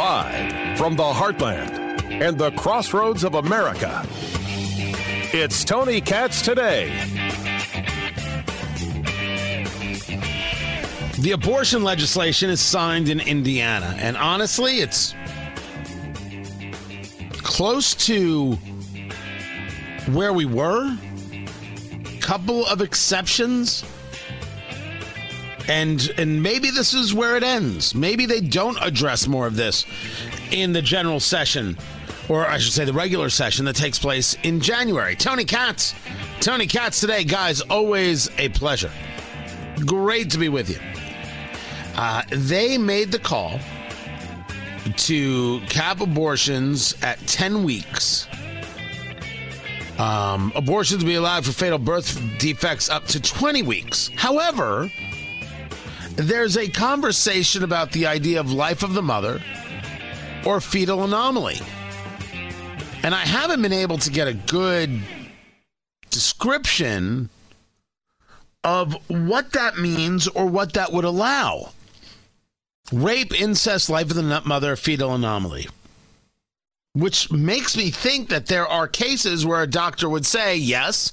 Live from the heartland and the crossroads of America, it's Tony Katz today. The abortion legislation is signed in Indiana, and honestly, it's close to where we were. Couple of exceptions. And and maybe this is where it ends. Maybe they don't address more of this in the general session or I should say the regular session that takes place in January. Tony Katz. Tony Katz today, guys, always a pleasure. Great to be with you. Uh, they made the call to cap abortions at 10 weeks. Um, abortions will be allowed for fatal birth defects up to 20 weeks. However, there's a conversation about the idea of life of the mother or fetal anomaly. And I haven't been able to get a good description of what that means or what that would allow. Rape, incest, life of the mother, fetal anomaly. Which makes me think that there are cases where a doctor would say yes,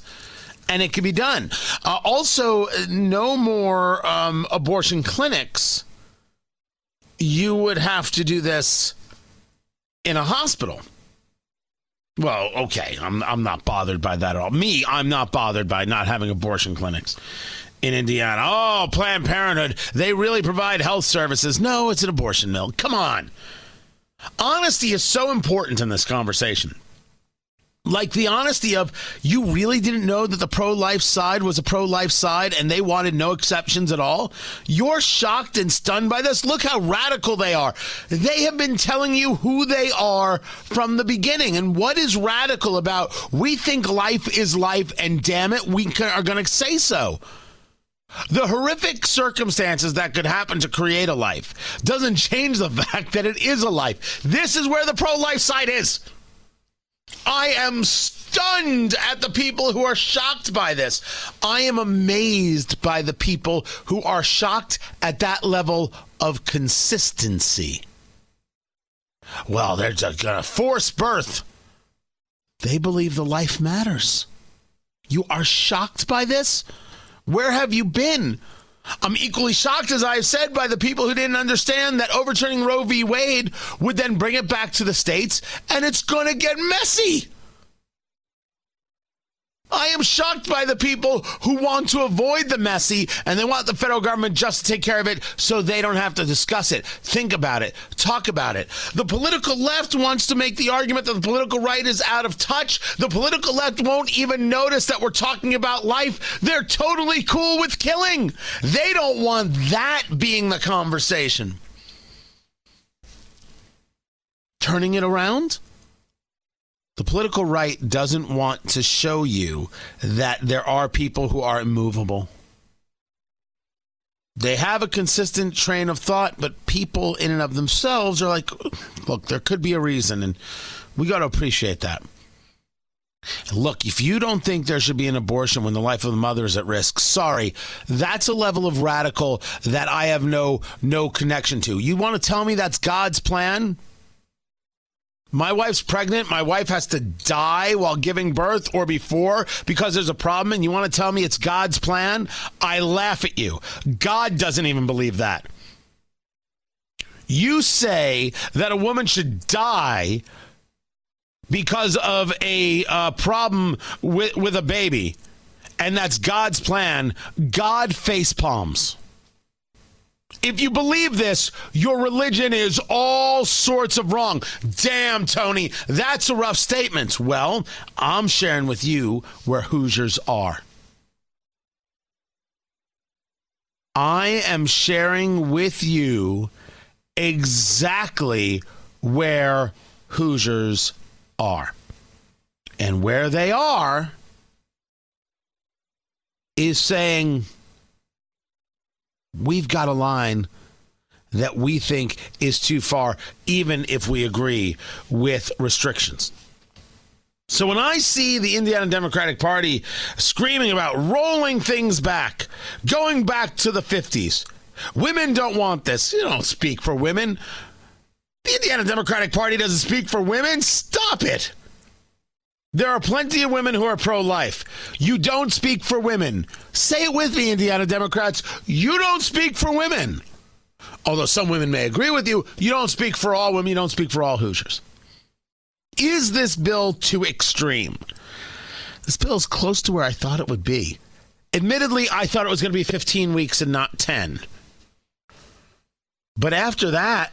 and it can be done. Uh, also, no more um, abortion clinics. You would have to do this in a hospital. Well, okay, I'm I'm not bothered by that at all. Me, I'm not bothered by not having abortion clinics in Indiana. Oh, Planned Parenthood, they really provide health services. No, it's an abortion mill. Come on. Honesty is so important in this conversation. Like the honesty of you really didn't know that the pro life side was a pro life side and they wanted no exceptions at all. You're shocked and stunned by this. Look how radical they are. They have been telling you who they are from the beginning. And what is radical about we think life is life and damn it, we are going to say so. The horrific circumstances that could happen to create a life doesn't change the fact that it is a life. This is where the pro life side is. I am stunned at the people who are shocked by this. I am amazed by the people who are shocked at that level of consistency. Well, there's gonna force birth. They believe the life matters. You are shocked by this? Where have you been? I'm equally shocked, as I've said, by the people who didn't understand that overturning Roe v. Wade would then bring it back to the states, and it's going to get messy. I am shocked by the people who want to avoid the messy and they want the federal government just to take care of it so they don't have to discuss it, think about it, talk about it. The political left wants to make the argument that the political right is out of touch. The political left won't even notice that we're talking about life. They're totally cool with killing. They don't want that being the conversation. Turning it around? The political right doesn't want to show you that there are people who are immovable. They have a consistent train of thought, but people in and of themselves are like, look, there could be a reason, and we got to appreciate that. Look, if you don't think there should be an abortion when the life of the mother is at risk, sorry, that's a level of radical that I have no no connection to. You want to tell me that's God's plan? My wife's pregnant. My wife has to die while giving birth or before because there's a problem, and you want to tell me it's God's plan? I laugh at you. God doesn't even believe that. You say that a woman should die because of a uh, problem with, with a baby, and that's God's plan. God face palms. If you believe this, your religion is all sorts of wrong. Damn, Tony, that's a rough statement. Well, I'm sharing with you where Hoosiers are. I am sharing with you exactly where Hoosiers are. And where they are is saying, we've got a line that we think is too far, even if we agree with restrictions. So when I see the Indiana Democratic Party screaming about rolling things back, going back to the 50s, women don't want this. You don't speak for women. The Indiana Democratic Party doesn't speak for women. Stop it. There are plenty of women who are pro life. You don't speak for women. Say it with me, Indiana Democrats. You don't speak for women. Although some women may agree with you, you don't speak for all women, you don't speak for all Hoosiers. Is this bill too extreme? This bill is close to where I thought it would be. Admittedly, I thought it was going to be 15 weeks and not 10. But after that,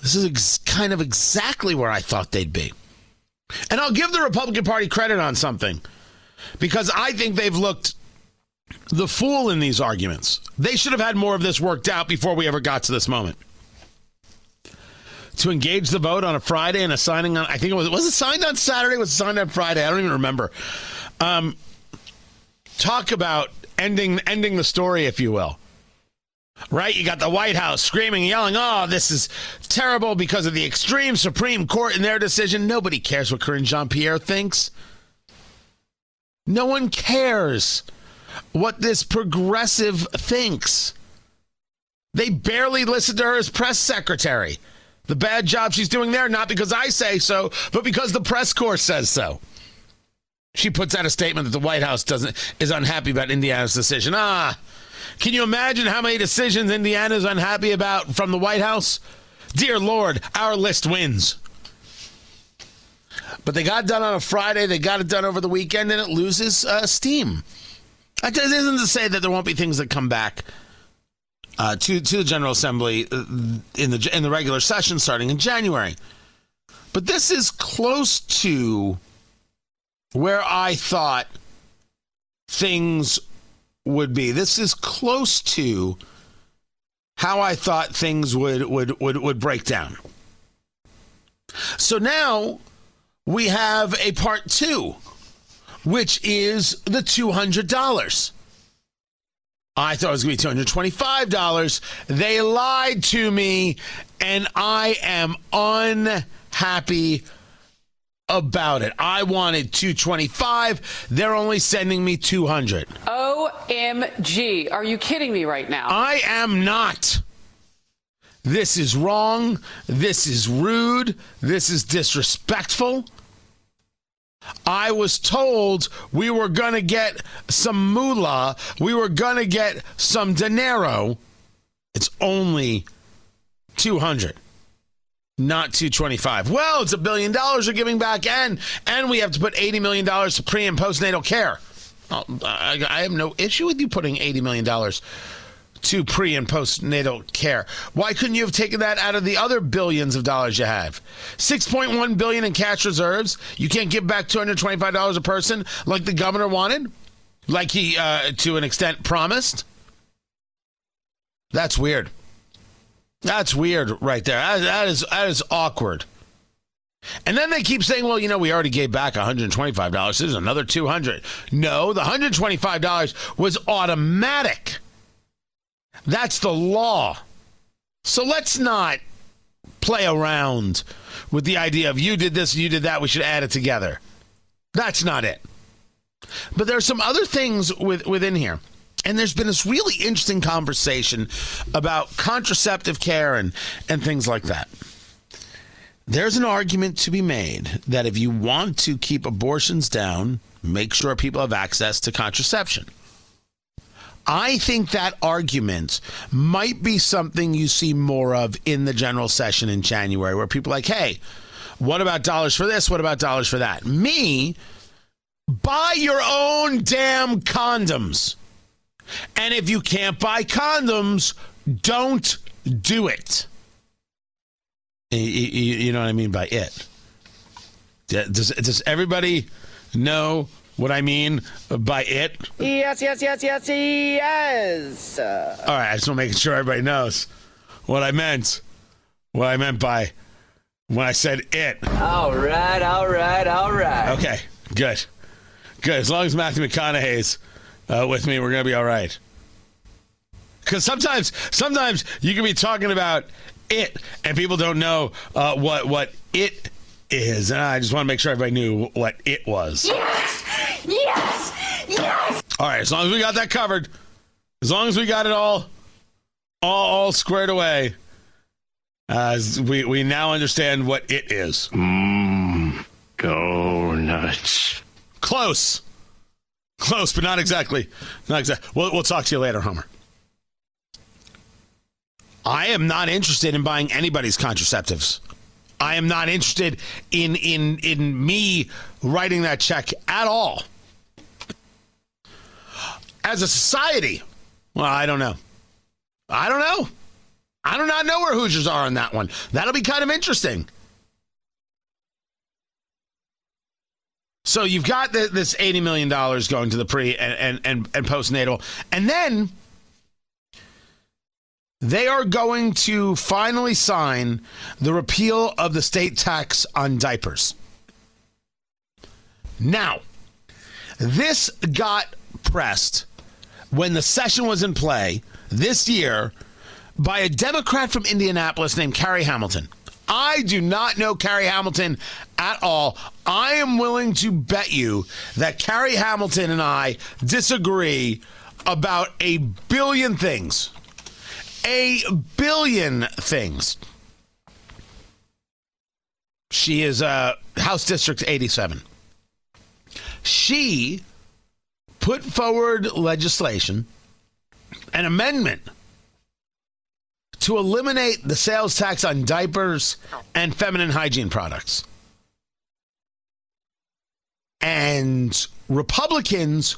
this is ex- kind of exactly where I thought they'd be. And I'll give the Republican Party credit on something because I think they've looked the fool in these arguments. They should have had more of this worked out before we ever got to this moment. To engage the vote on a Friday and a signing on, I think it was, was it signed on Saturday? Was it signed on Friday? I don't even remember. Um, talk about ending ending the story, if you will. Right? You got the White House screaming yelling, oh, this is terrible because of the extreme Supreme Court and their decision. Nobody cares what Karine Jean Pierre thinks. No one cares what this progressive thinks. They barely listen to her as press secretary. The bad job she's doing there, not because I say so, but because the press corps says so. She puts out a statement that the White House doesn't is unhappy about Indiana's decision. Ah, can you imagine how many decisions Indiana is unhappy about from the White House? Dear Lord, our list wins. But they got done on a Friday. They got it done over the weekend, and it loses uh, steam. That isn't to say that there won't be things that come back uh, to to the General Assembly uh, in the in the regular session starting in January. But this is close to where I thought things would be. This is close to how I thought things would would would, would break down. So now we have a part two, which is the two hundred dollars. I thought it was going to be $225. They lied to me, and I am unhappy about it. I wanted 225. They're only sending me 200. OMG. Are you kidding me right now? I am not. This is wrong. This is rude. This is disrespectful. I was told we were going to get some moolah. We were going to get some dinero. It's only 200 not 225. Well, it's a billion dollars we're giving back, and and we have to put 80 million dollars to pre and postnatal care. I, I have no issue with you putting 80 million dollars to pre and postnatal care. Why couldn't you have taken that out of the other billions of dollars you have? 6.1 billion in cash reserves. You can't give back $225 a person like the governor wanted, like he uh, to an extent promised. That's weird. That's weird right there. That, that is that is awkward. And then they keep saying, well, you know, we already gave back $125. This is another 200. No, the $125 was automatic. That's the law. So let's not play around with the idea of you did this, you did that, we should add it together. That's not it. But there are some other things with, within here. And there's been this really interesting conversation about contraceptive care and, and things like that. There's an argument to be made that if you want to keep abortions down, make sure people have access to contraception. I think that argument might be something you see more of in the general session in January, where people are like, hey, what about dollars for this? What about dollars for that? Me, buy your own damn condoms. And if you can't buy condoms, don't do it. You, you, you know what I mean by it? Does, does everybody know what I mean by it? Yes, yes, yes, yes, yes. All right, I just want to make sure everybody knows what I meant. What I meant by when I said it. All right, all right, all right. Okay, good. Good. As long as Matthew McConaughey's uh, with me, we're gonna be all right. Because sometimes, sometimes you can be talking about it, and people don't know uh, what what it is. And I just want to make sure everybody knew what it was. Yes! Yes! Yes! All right, as long as we got that covered, as long as we got it all, all, all squared away, As we, we now understand what it is. Go nuts. Close. Close, but not exactly. Not exactly. We'll, we'll talk to you later, Homer. I am not interested in buying anybody's contraceptives. I am not interested in in in me writing that check at all. As a society, well, I don't know. I don't know. I do not know where Hoosiers are on that one. That'll be kind of interesting. So you've got the, this eighty million dollars going to the pre and and and, and postnatal, and then they are going to finally sign the repeal of the state tax on diapers. Now, this got pressed when the session was in play this year by a Democrat from Indianapolis named Carey Hamilton. I do not know Carey Hamilton at all. I am willing to bet you that Carey Hamilton and I disagree about a billion things. A billion things. She is uh, House District 87. She put forward legislation, an amendment to eliminate the sales tax on diapers and feminine hygiene products. And Republicans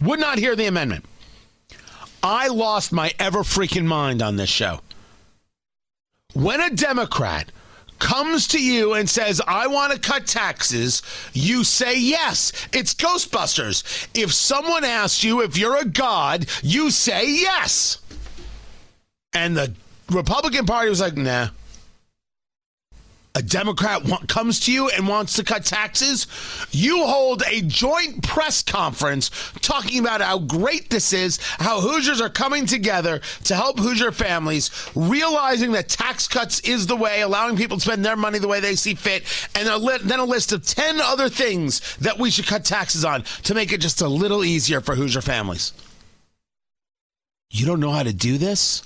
would not hear the amendment. I lost my ever freaking mind on this show. When a Democrat comes to you and says, I want to cut taxes, you say yes. It's Ghostbusters. If someone asks you if you're a god, you say yes. And the Republican Party was like, nah. A Democrat wa- comes to you and wants to cut taxes. You hold a joint press conference talking about how great this is, how Hoosiers are coming together to help Hoosier families, realizing that tax cuts is the way, allowing people to spend their money the way they see fit, and a li- then a list of 10 other things that we should cut taxes on to make it just a little easier for Hoosier families. You don't know how to do this?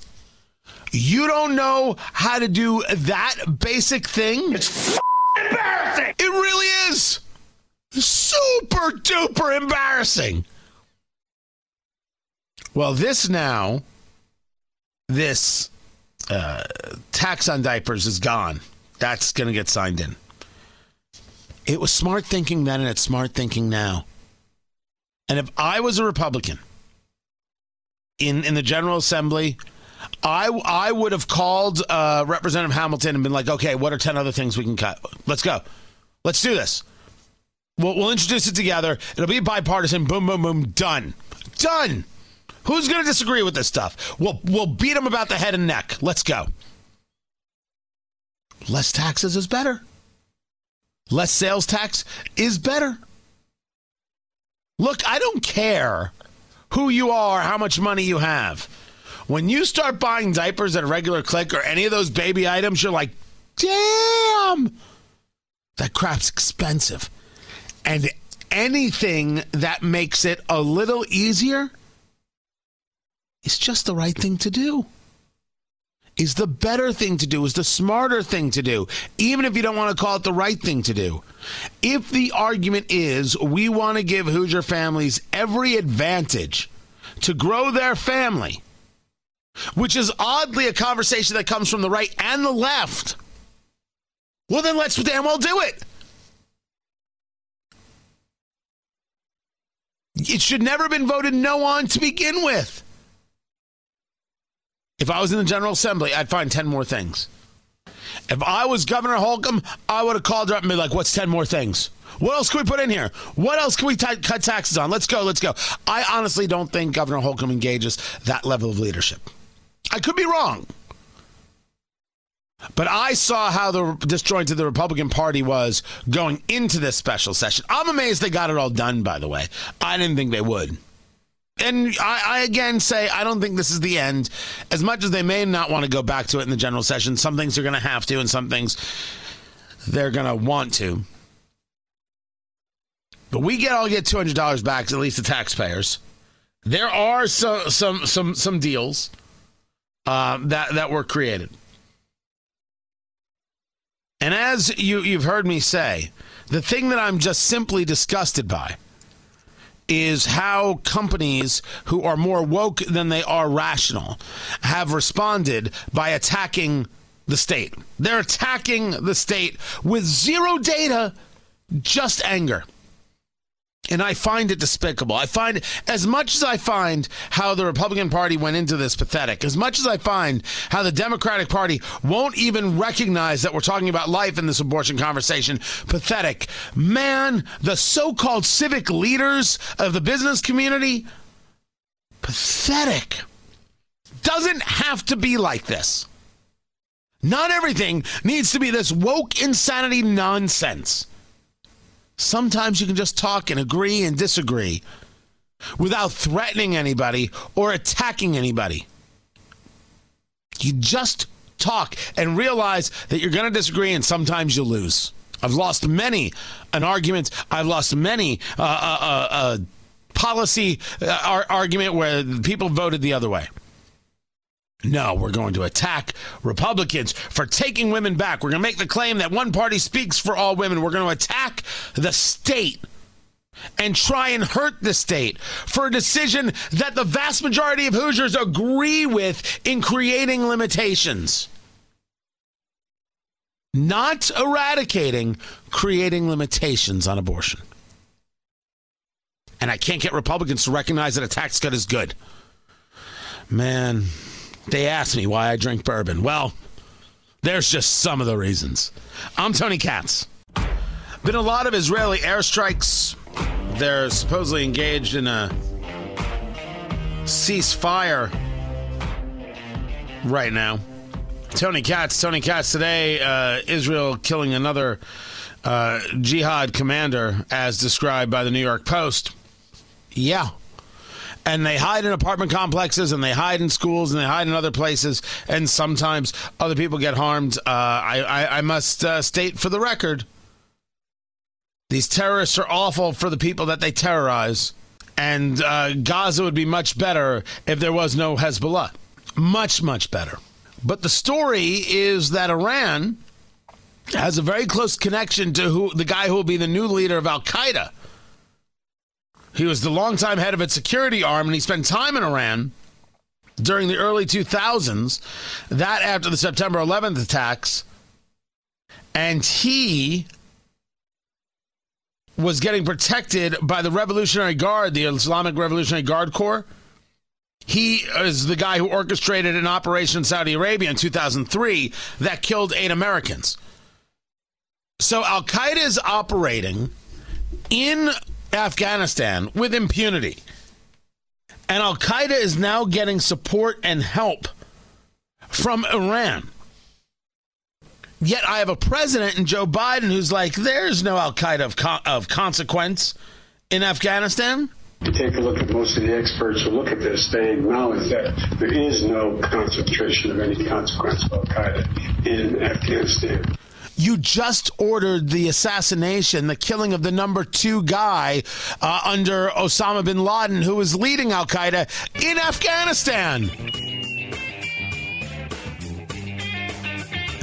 You don't know how to do that basic thing? It's embarrassing. It really is. Super duper embarrassing. Well, this now, this uh, tax on diapers is gone. That's going to get signed in. It was smart thinking then, and it's smart thinking now. And if I was a Republican in, in the General Assembly, I I would have called uh, Representative Hamilton and been like, okay, what are ten other things we can cut? Let's go. Let's do this. We'll, we'll introduce it together. It'll be bipartisan. Boom, boom, boom. Done. Done. Who's going to disagree with this stuff? We'll we'll beat them about the head and neck. Let's go. Less taxes is better. Less sales tax is better. Look, I don't care who you are, how much money you have. When you start buying diapers at a regular click or any of those baby items, you're like, damn, that crap's expensive. And anything that makes it a little easier is just the right thing to do. Is the better thing to do, is the smarter thing to do, even if you don't want to call it the right thing to do. If the argument is we want to give Hoosier families every advantage to grow their family, which is oddly a conversation that comes from the right and the left. Well, then let's damn well do it. It should never have been voted no on to begin with. If I was in the General Assembly, I'd find 10 more things. If I was Governor Holcomb, I would have called her up and be like, what's 10 more things? What else can we put in here? What else can we t- cut taxes on? Let's go, let's go. I honestly don't think Governor Holcomb engages that level of leadership. I could be wrong. But I saw how the disjointed the Republican Party was going into this special session. I'm amazed they got it all done, by the way. I didn't think they would. And I, I, again say I don't think this is the end. As much as they may not want to go back to it in the general session, some things they're going to have to, and some things they're going to want to. But we get all get two hundred dollars back, at least the taxpayers. There are some some some some deals. Uh, that that were created. And as you, you've heard me say, the thing that I'm just simply disgusted by is how companies who are more woke than they are rational have responded by attacking the state. They're attacking the state with zero data, just anger. And I find it despicable. I find, as much as I find how the Republican Party went into this pathetic, as much as I find how the Democratic Party won't even recognize that we're talking about life in this abortion conversation, pathetic. Man, the so called civic leaders of the business community, pathetic. Doesn't have to be like this. Not everything needs to be this woke insanity nonsense. Sometimes you can just talk and agree and disagree without threatening anybody or attacking anybody. You just talk and realize that you're going to disagree and sometimes you lose. I've lost many an argument. I've lost many uh, uh, uh, uh policy uh, argument where people voted the other way. No, we're going to attack Republicans for taking women back. We're going to make the claim that one party speaks for all women. We're going to attack the state and try and hurt the state for a decision that the vast majority of Hoosiers agree with in creating limitations. Not eradicating, creating limitations on abortion. And I can't get Republicans to recognize that a tax cut is good. Man, they ask me why I drink bourbon. Well, there's just some of the reasons. I'm Tony Katz. Been a lot of Israeli airstrikes. They're supposedly engaged in a ceasefire right now. Tony Katz, Tony Katz today, uh, Israel killing another uh, jihad commander as described by the New York Post. Yeah, and they hide in apartment complexes and they hide in schools and they hide in other places. And sometimes other people get harmed. Uh, I, I, I, must uh, state for the record these terrorists are awful for the people that they terrorize. And uh, gaza would be much better if there was no hezbollah. Much much better. But the story is that iran has a very close connection to who the guy who will be the new leader of al-qaeda he was the longtime head of its security arm, and he spent time in Iran during the early 2000s, that after the September 11th attacks. And he was getting protected by the Revolutionary Guard, the Islamic Revolutionary Guard Corps. He is the guy who orchestrated an operation in Saudi Arabia in 2003 that killed eight Americans. So Al Qaeda is operating in Afghanistan with impunity. And Al Qaeda is now getting support and help from Iran. Yet I have a president in Joe Biden who's like, there's no Al Qaeda of, of consequence in Afghanistan. You take a look at most of the experts who look at this, they acknowledge that there is no concentration of any consequence of Al Qaeda in Afghanistan. You just ordered the assassination, the killing of the number two guy uh, under Osama bin Laden, who was leading Al Qaeda in Afghanistan.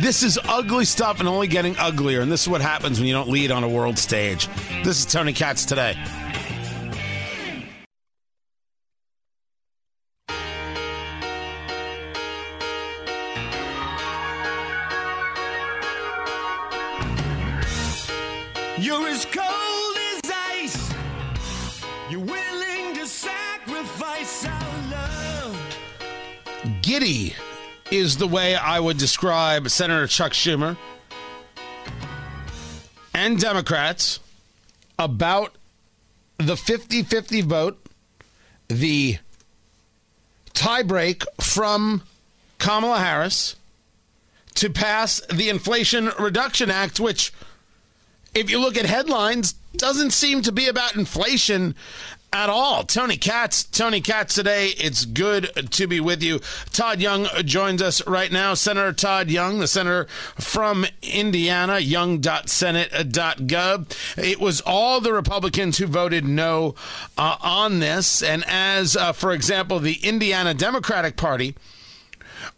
This is ugly stuff and only getting uglier. And this is what happens when you don't lead on a world stage. This is Tony Katz today. Giddy is the way I would describe Senator Chuck Schumer and Democrats about the 50 50 vote, the tiebreak from Kamala Harris to pass the Inflation Reduction Act, which if you look at headlines, doesn't seem to be about inflation at all. Tony Katz, Tony Katz today. It's good to be with you. Todd Young joins us right now. Senator Todd Young, the senator from Indiana, young.senate.gov. It was all the Republicans who voted no uh, on this. And as, uh, for example, the Indiana Democratic Party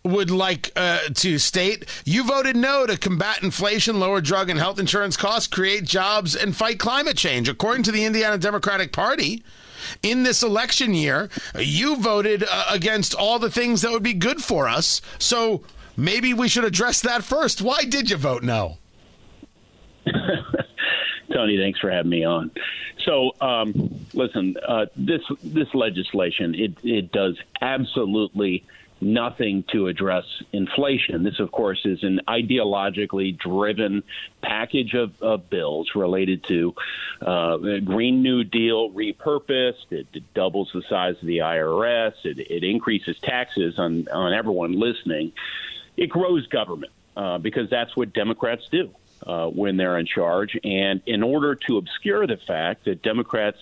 would like uh, to state you voted no to combat inflation, lower drug and health insurance costs, create jobs, and fight climate change. According to the Indiana Democratic Party, in this election year, you voted uh, against all the things that would be good for us. So maybe we should address that first. Why did you vote no? Tony, thanks for having me on. So, um, listen, uh, this this legislation it it does absolutely nothing to address inflation. This, of course, is an ideologically driven package of, of bills related to uh, Green New Deal repurposed. It, it, doubles the size of the IRS. It, it increases taxes on on everyone listening. It grows government uh, because that's what Democrats do uh, when they're in charge. And in order to obscure the fact that Democrats,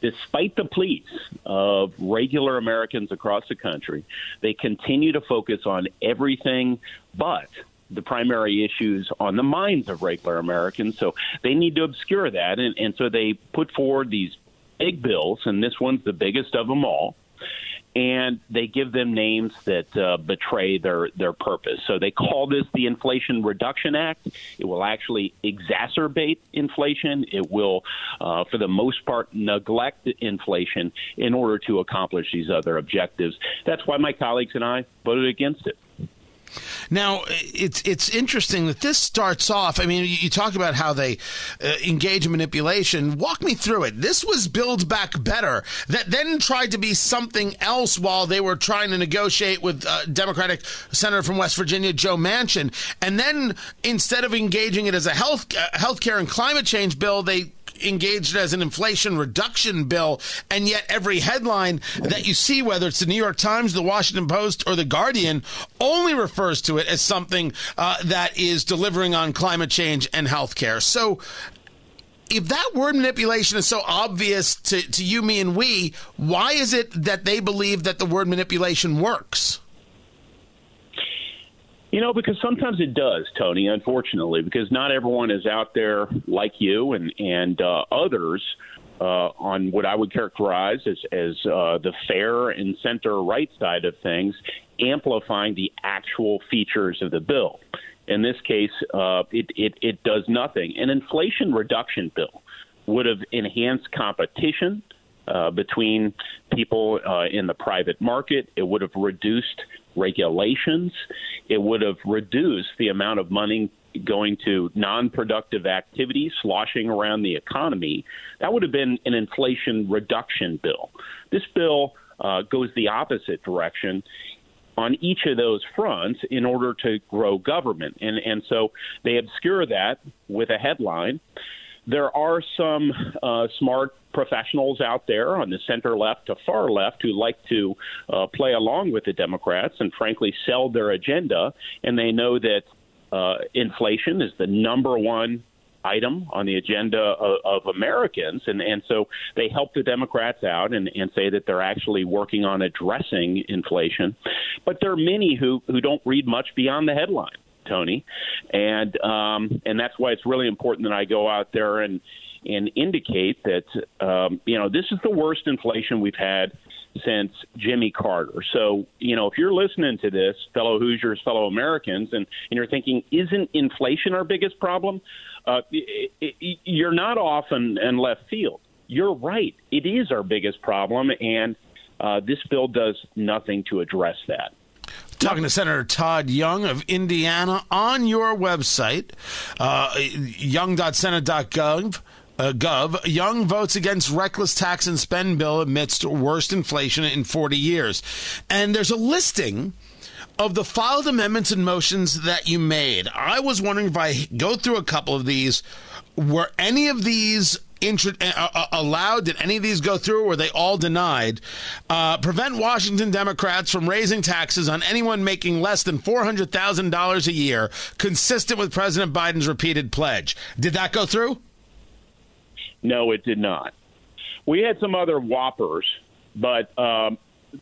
despite the pleas of regular Americans across the country, they continue to focus on everything but the primary issues on the minds of regular Americans. So they need to obscure that. And, and so they put forward these big bills, and this one's the biggest of them all and they give them names that uh, betray their their purpose. So they call this the Inflation Reduction Act. It will actually exacerbate inflation. It will, uh, for the most part, neglect inflation in order to accomplish these other objectives. That's why my colleagues and I voted against it. Now, it's it's interesting that this starts off. I mean, you, talk about how they uh, engage in manipulation. Walk me through it. This was Build Back Better that then tried to be something else while they were trying to negotiate with uh, Democratic Senator from West Virginia, Joe Manchin. And then instead of engaging it as a health uh, healthcare and climate change bill, they engaged as an inflation reduction bill, and yet every headline that you see, whether it's the New York Times, the Washington Post, or the Guardian, only refers to it as something uh, that is delivering on climate change and healthcare. So, if that word manipulation is so obvious to, to you, me, and we, why is it that they believe that the word manipulation works? You know, because sometimes it does, Tony. Unfortunately, because not everyone is out there like you and and uh, others uh, on what I would characterize as as uh, the fair and center right side of things, amplifying the actual features of the bill. In this case, uh, it, it it does nothing. An inflation reduction bill would have enhanced competition. Uh, between people uh, in the private market. It would have reduced regulations. It would have reduced the amount of money going to non productive activities, sloshing around the economy. That would have been an inflation reduction bill. This bill uh, goes the opposite direction on each of those fronts in order to grow government. And, and so they obscure that with a headline. There are some uh, smart professionals out there on the center left to far left who like to uh, play along with the Democrats and, frankly, sell their agenda. And they know that uh, inflation is the number one item on the agenda of, of, Americans. And, and so they help the Democrats out and, and say that they're actually working on addressing inflation. But there are many who, who don't read much beyond the headline. Tony, and um, and that's why it's really important that I go out there and and indicate that um, you know this is the worst inflation we've had since Jimmy Carter. So, you know, if you're listening to this, fellow Hoosiers, fellow Americans, and, and you're thinking, isn't inflation our biggest problem? Uh, it, it, you're not off in, in left field. You're right. It is our biggest problem, and uh, this bill does nothing to address that. Talking to Senator Todd Young of Indiana on your website, uh, young.senate.gov. Uh, Gov, Young votes against reckless tax and spend bill amidst worst inflation in 40 years. And there's a listing of the filed amendments and motions that you made. I was wondering if I go through a couple of these, were any of these intro- uh, uh, allowed? Did any of these go through, or were they all denied? Uh, prevent Washington Democrats from raising taxes on anyone making less than four hundred thousand dollars a year, consistent with President Biden's repeated pledge. Did that go through? No, it did not. We had some other whoppers, but um,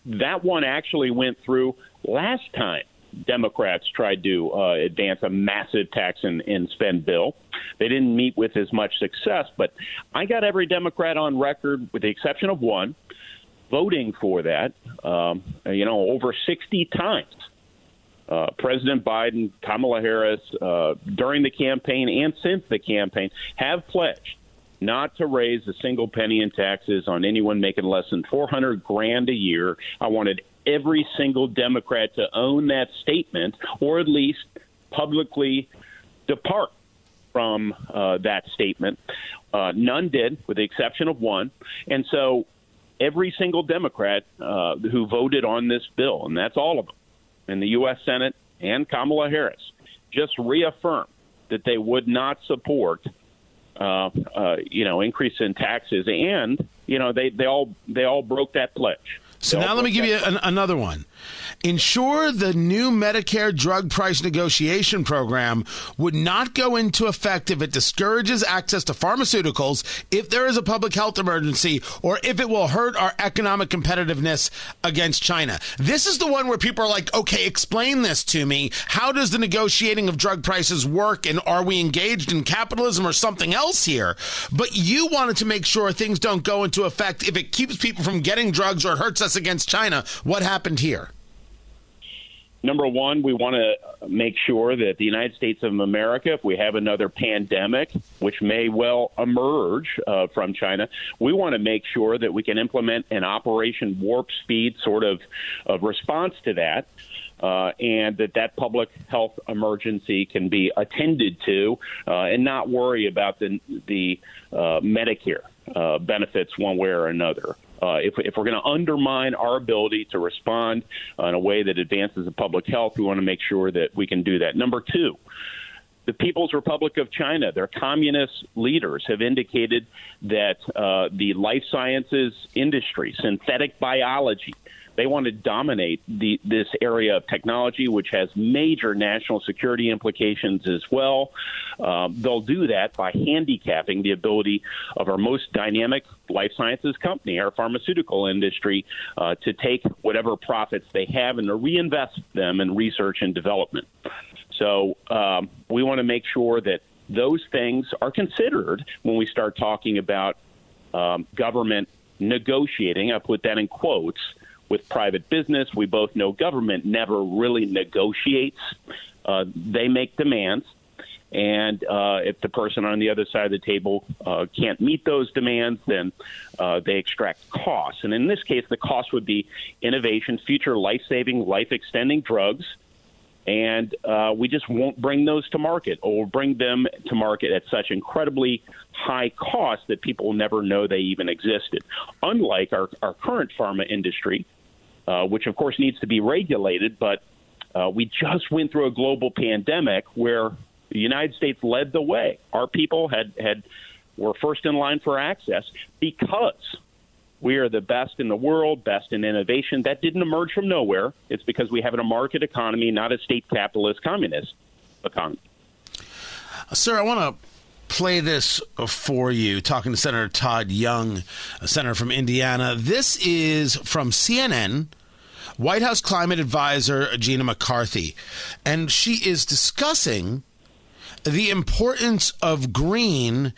that one actually went through last time. Democrats tried to uh, advance a massive tax and, and spend bill. They didn't meet with as much success, but I got every Democrat on record, with the exception of one, voting for that. Um, you know, over 60 times. uh, President Biden, Kamala Harris, uh, during the campaign and since the campaign, have pledged not to raise a single penny in taxes on anyone making less than 400 grand a year. I wanted every single Democrat to own that statement or at least publicly depart from uh, that statement. Uh, none did, with the exception of one. And so every single Democrat uh, who voted on this bill, and that's all of them, in the U.S. Senate and Kamala Harris, just reaffirmed that they would not support uh, uh, you know, increase in taxes, and you know, they they all they all broke that pledge. So now let me give you an, another one. Ensure the new Medicare drug price negotiation program would not go into effect if it discourages access to pharmaceuticals, if there is a public health emergency, or if it will hurt our economic competitiveness against China. This is the one where people are like, okay, explain this to me. How does the negotiating of drug prices work? And are we engaged in capitalism or something else here? But you wanted to make sure things don't go into effect if it keeps people from getting drugs or hurts us against China. What happened here? Number one, we want to make sure that the United States of America, if we have another pandemic, which may well emerge uh, from China, we want to make sure that we can implement an Operation Warp Speed sort of, of response to that. Uh, and that that public health emergency can be attended to, uh, and not worry about the the uh, Medicare uh, benefits one way or another. Uh, if, if, we're going to undermine our ability to respond uh, in a way that advances the public health, we want to make sure that we can do that. Number two, the People's Republic of China, their communist leaders have indicated that uh, the life sciences industry, synthetic biology, they want to dominate the, this area of technology, which has major national security implications as well. Um, they'll do that by handicapping the ability of our most dynamic life sciences company, our pharmaceutical industry, uh, to take whatever profits they have and to reinvest them in research and development. So um, we want to make sure that those things are considered when we start talking about um, government negotiating. I put that in quotes with private business. We both know government never really negotiates. Uh, they make demands. And uh, if the person on the other side of the table uh, can't meet those demands, then uh, they extract costs. And in this case, the cost would be innovation, future life saving, life extending drugs. And uh, we just won't bring those to market or bring them to market at such incredibly high cost that people never know they even existed. Unlike our, our current pharma industry, uh, which of course needs to be regulated. But uh, we just went through a global pandemic where the United States led the way. Our people had had were first in line for access because we are the best in the world, best in innovation. That didn't emerge from nowhere. It's because we have a market economy, not a state capitalist communist economy. Sir, I want to play this for you, talking to Senator Todd Young, a senator from Indiana. This is from CNN. White House climate advisor Gina McCarthy, and she is discussing the importance of green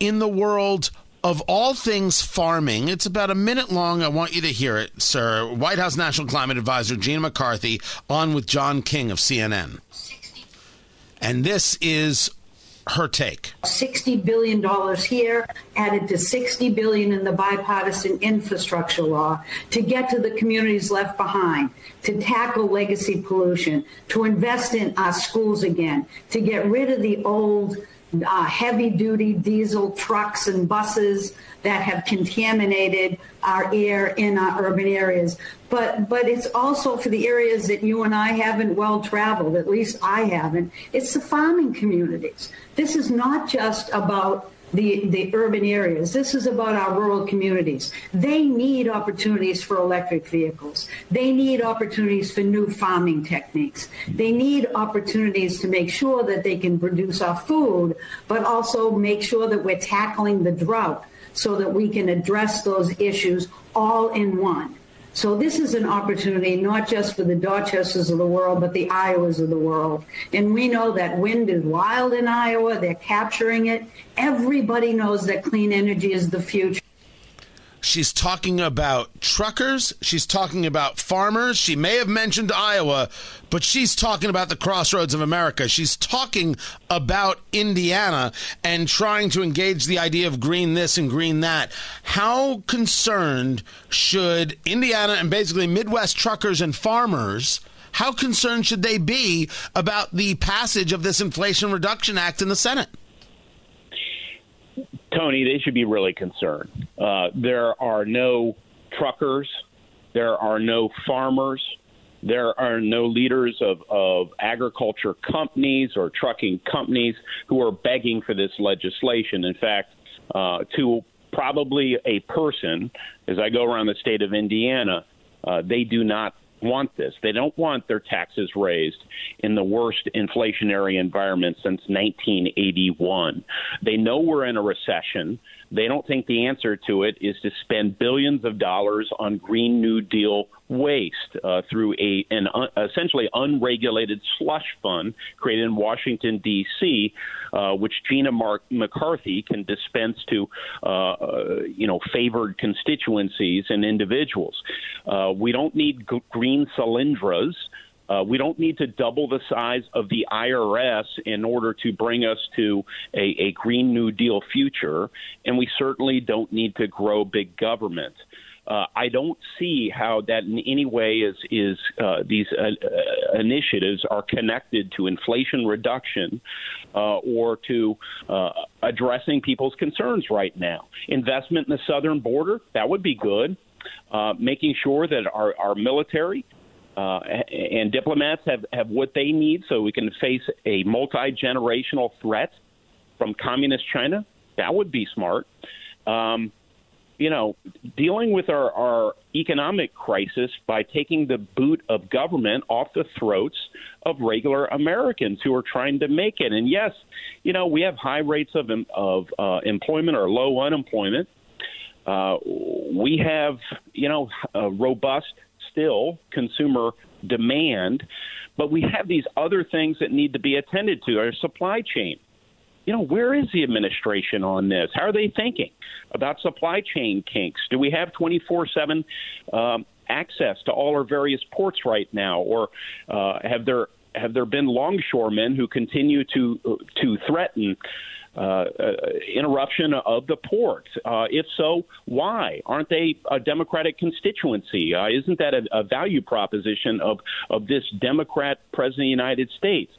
in the world of all things farming. It's about a minute long. I want you to hear it, sir. White House National Climate Advisor Gina McCarthy on with John King of CNN. And this is her take. $60 billion here, added to 60 billion in the bipartisan infrastructure law to get to the communities left behind, to tackle legacy pollution, to invest in our schools again, to get rid of the old uh, heavy duty diesel trucks and buses that have contaminated our air in our urban areas. But but it's also for the areas that you and I haven't well traveled, at least I haven't. It's the farming communities. This is not just about the, the urban areas. This is about our rural communities. They need opportunities for electric vehicles. They need opportunities for new farming techniques. They need opportunities to make sure that they can produce our food, but also make sure that we're tackling the drought so that we can address those issues all in one. So this is an opportunity not just for the Dorchesters of the world, but the Iowas of the world. And we know that wind is wild in Iowa. They're capturing it. Everybody knows that clean energy is the future. She's talking about truckers. She's talking about farmers. She may have mentioned Iowa, but she's talking about the crossroads of America. She's talking about Indiana and trying to engage the idea of green this and green that. How concerned should Indiana and basically Midwest truckers and farmers? How concerned should they be about the passage of this Inflation Reduction Act in the Senate? Tony, they should be really concerned. Uh, there are no truckers, there are no farmers, there are no leaders of, of agriculture companies or trucking companies who are begging for this legislation. In fact, uh, to probably a person, as I go around the state of Indiana, uh, they do not want this. They don't want their taxes raised in the worst inflationary environment since 1981. They know we're in a recession. They don't think the answer to it is to spend billions of dollars on Green New Deal waste uh, through a an un, essentially unregulated slush fund created in Washington D.C., uh, which Gina Mark McCarthy can dispense to uh, you know favored constituencies and individuals. Uh, we don't need g- green Solyndras. Uh, we don't need to double the size of the IRS in order to bring us to a, a Green New Deal future, and we certainly don't need to grow big government. Uh, I don't see how that in any way is is uh, these uh, uh initiatives are connected to inflation reduction uh, or to uh, addressing people's concerns right now. Investment in the southern border that would be good. making sure that our, our military uh, and diplomats have, have what they need so we can face a multi generational threat from communist China. That would be smart. Um, you know, dealing with our, our economic crisis by taking the boot of government off the throats of regular Americans who are trying to make it. And yes, you know, we have high rates of, of uh, employment or low unemployment. Uh, we have, you know, a robust still consumer demand, but we have these other things that need to be attended to our supply chain. You know, where is the administration on this? How are they thinking about supply chain kinks? Do we have 24 7 um, access to all our various ports right now? Or uh, have there have there been longshoremen who continue to to threaten uh, uh, interruption of the port? Uh, if so, why aren't they a Democratic constituency? Uh, isn't that a, a, value proposition of of this Democrat president of the United States?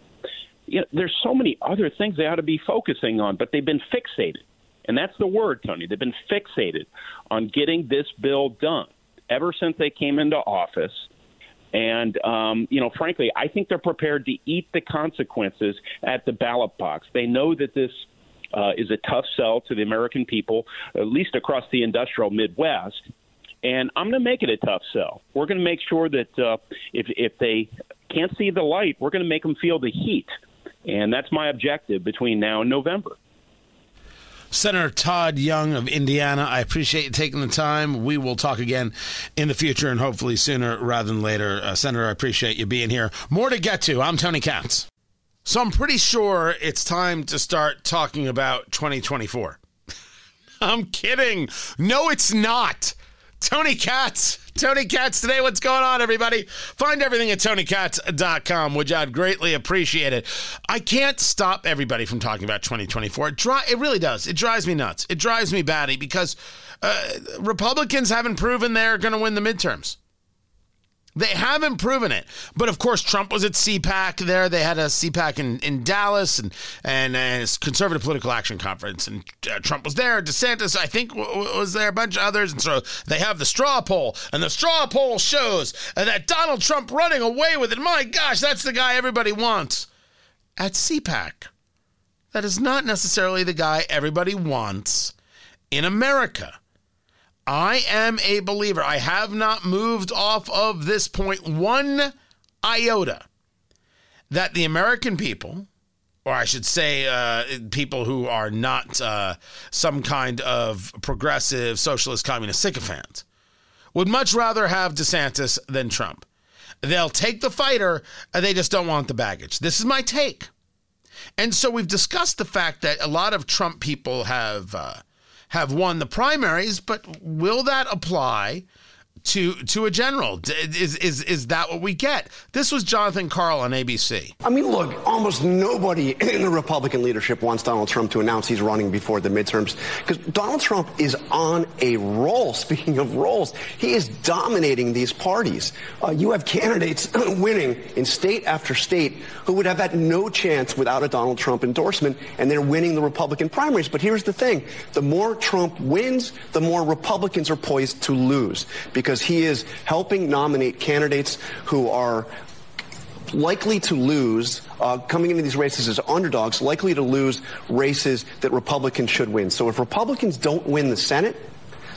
You know, there's so many other things they ought to be focusing on, but they've been fixated, and that's the word, Tony. They've been fixated on getting this bill done ever since they came into office. And, um, you know, frankly, I think they're prepared to eat the consequences at the ballot box. They know that this uh, is a tough sell to the American people, at least across the industrial Midwest. And I'm going to make it a tough sell. We're going to make sure that uh, if if they can't see the light, we're going to make them feel the heat, and that's my objective between now and November. Senator Todd Young of Indiana, I appreciate you taking the time. We will talk again in the future and hopefully sooner rather than later. Uh, Senator, I appreciate you being here. More to get to. I'm Tony Katz. So I'm pretty sure it's time to start talking about 2024. I'm kidding. No, it's not. Tony Katz. Tony Katz today. What's going on, everybody? Find everything at tonykatz.com, which I'd greatly appreciate it. I can't stop everybody from talking about 2024. It, dri- it really does. It drives me nuts. It drives me batty because uh, Republicans haven't proven they're going to win the midterms. They haven't proven it. But of course, Trump was at CPAC there. They had a CPAC in, in Dallas and, and, a Conservative Political Action Conference. And uh, Trump was there. DeSantis, I think, w- was there, a bunch of others. And so they have the straw poll. And the straw poll shows that Donald Trump running away with it. My gosh, that's the guy everybody wants at CPAC. That is not necessarily the guy everybody wants in America. I am a believer. I have not moved off of this point one iota that the American people, or I should say, uh, people who are not uh, some kind of progressive socialist communist sycophant, would much rather have DeSantis than Trump. They'll take the fighter, they just don't want the baggage. This is my take. And so we've discussed the fact that a lot of Trump people have. Uh, have won the primaries, but will that apply to to a general? Is is is that what we get? This was Jonathan Karl on ABC. I mean, look, almost nobody in the Republican leadership wants Donald Trump to announce he's running before the midterms because Donald Trump is on a roll. Speaking of rolls, he is dominating these parties. Uh, you have candidates winning in state after state who would have had no chance without a Donald Trump endorsement, and they're winning the Republican primaries. But here's the thing the more Trump wins, the more Republicans are poised to lose because he is helping nominate candidates who are likely to lose, uh, coming into these races as underdogs, likely to lose races that Republicans should win. So if Republicans don't win the Senate,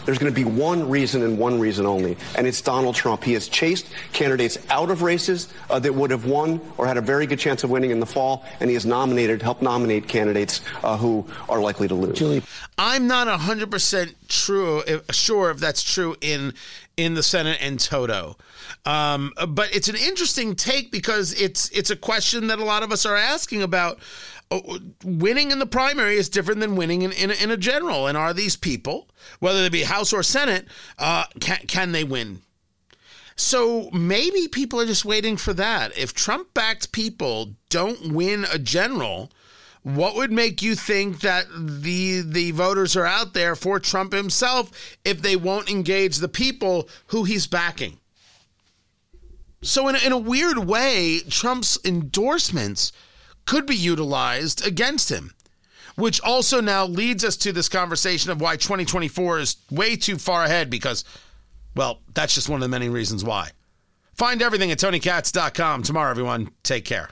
there's going to be one reason and one reason only, and it's Donald Trump. He has chased candidates out of races uh, that would have won or had a very good chance of winning in the fall, and he has nominated, helped nominate candidates uh, who are likely to lose. Julie. I'm not 100% true if, sure if that's true in in the Senate and Toto. Um, but it's an interesting take because it's it's a question that a lot of us are asking about. Uh, winning in the primary is different than winning in, in, in a general. And are these people, whether they be House or Senate, uh, can, can they win? So maybe people are just waiting for that. If Trump backed people don't win a general, what would make you think that the the voters are out there for Trump himself if they won't engage the people who he's backing? So in a, in a weird way, Trump's endorsements could be utilized against him. Which also now leads us to this conversation of why 2024 is way too far ahead because, well, that's just one of the many reasons why. Find everything at TonyKatz.com. Tomorrow, everyone, take care.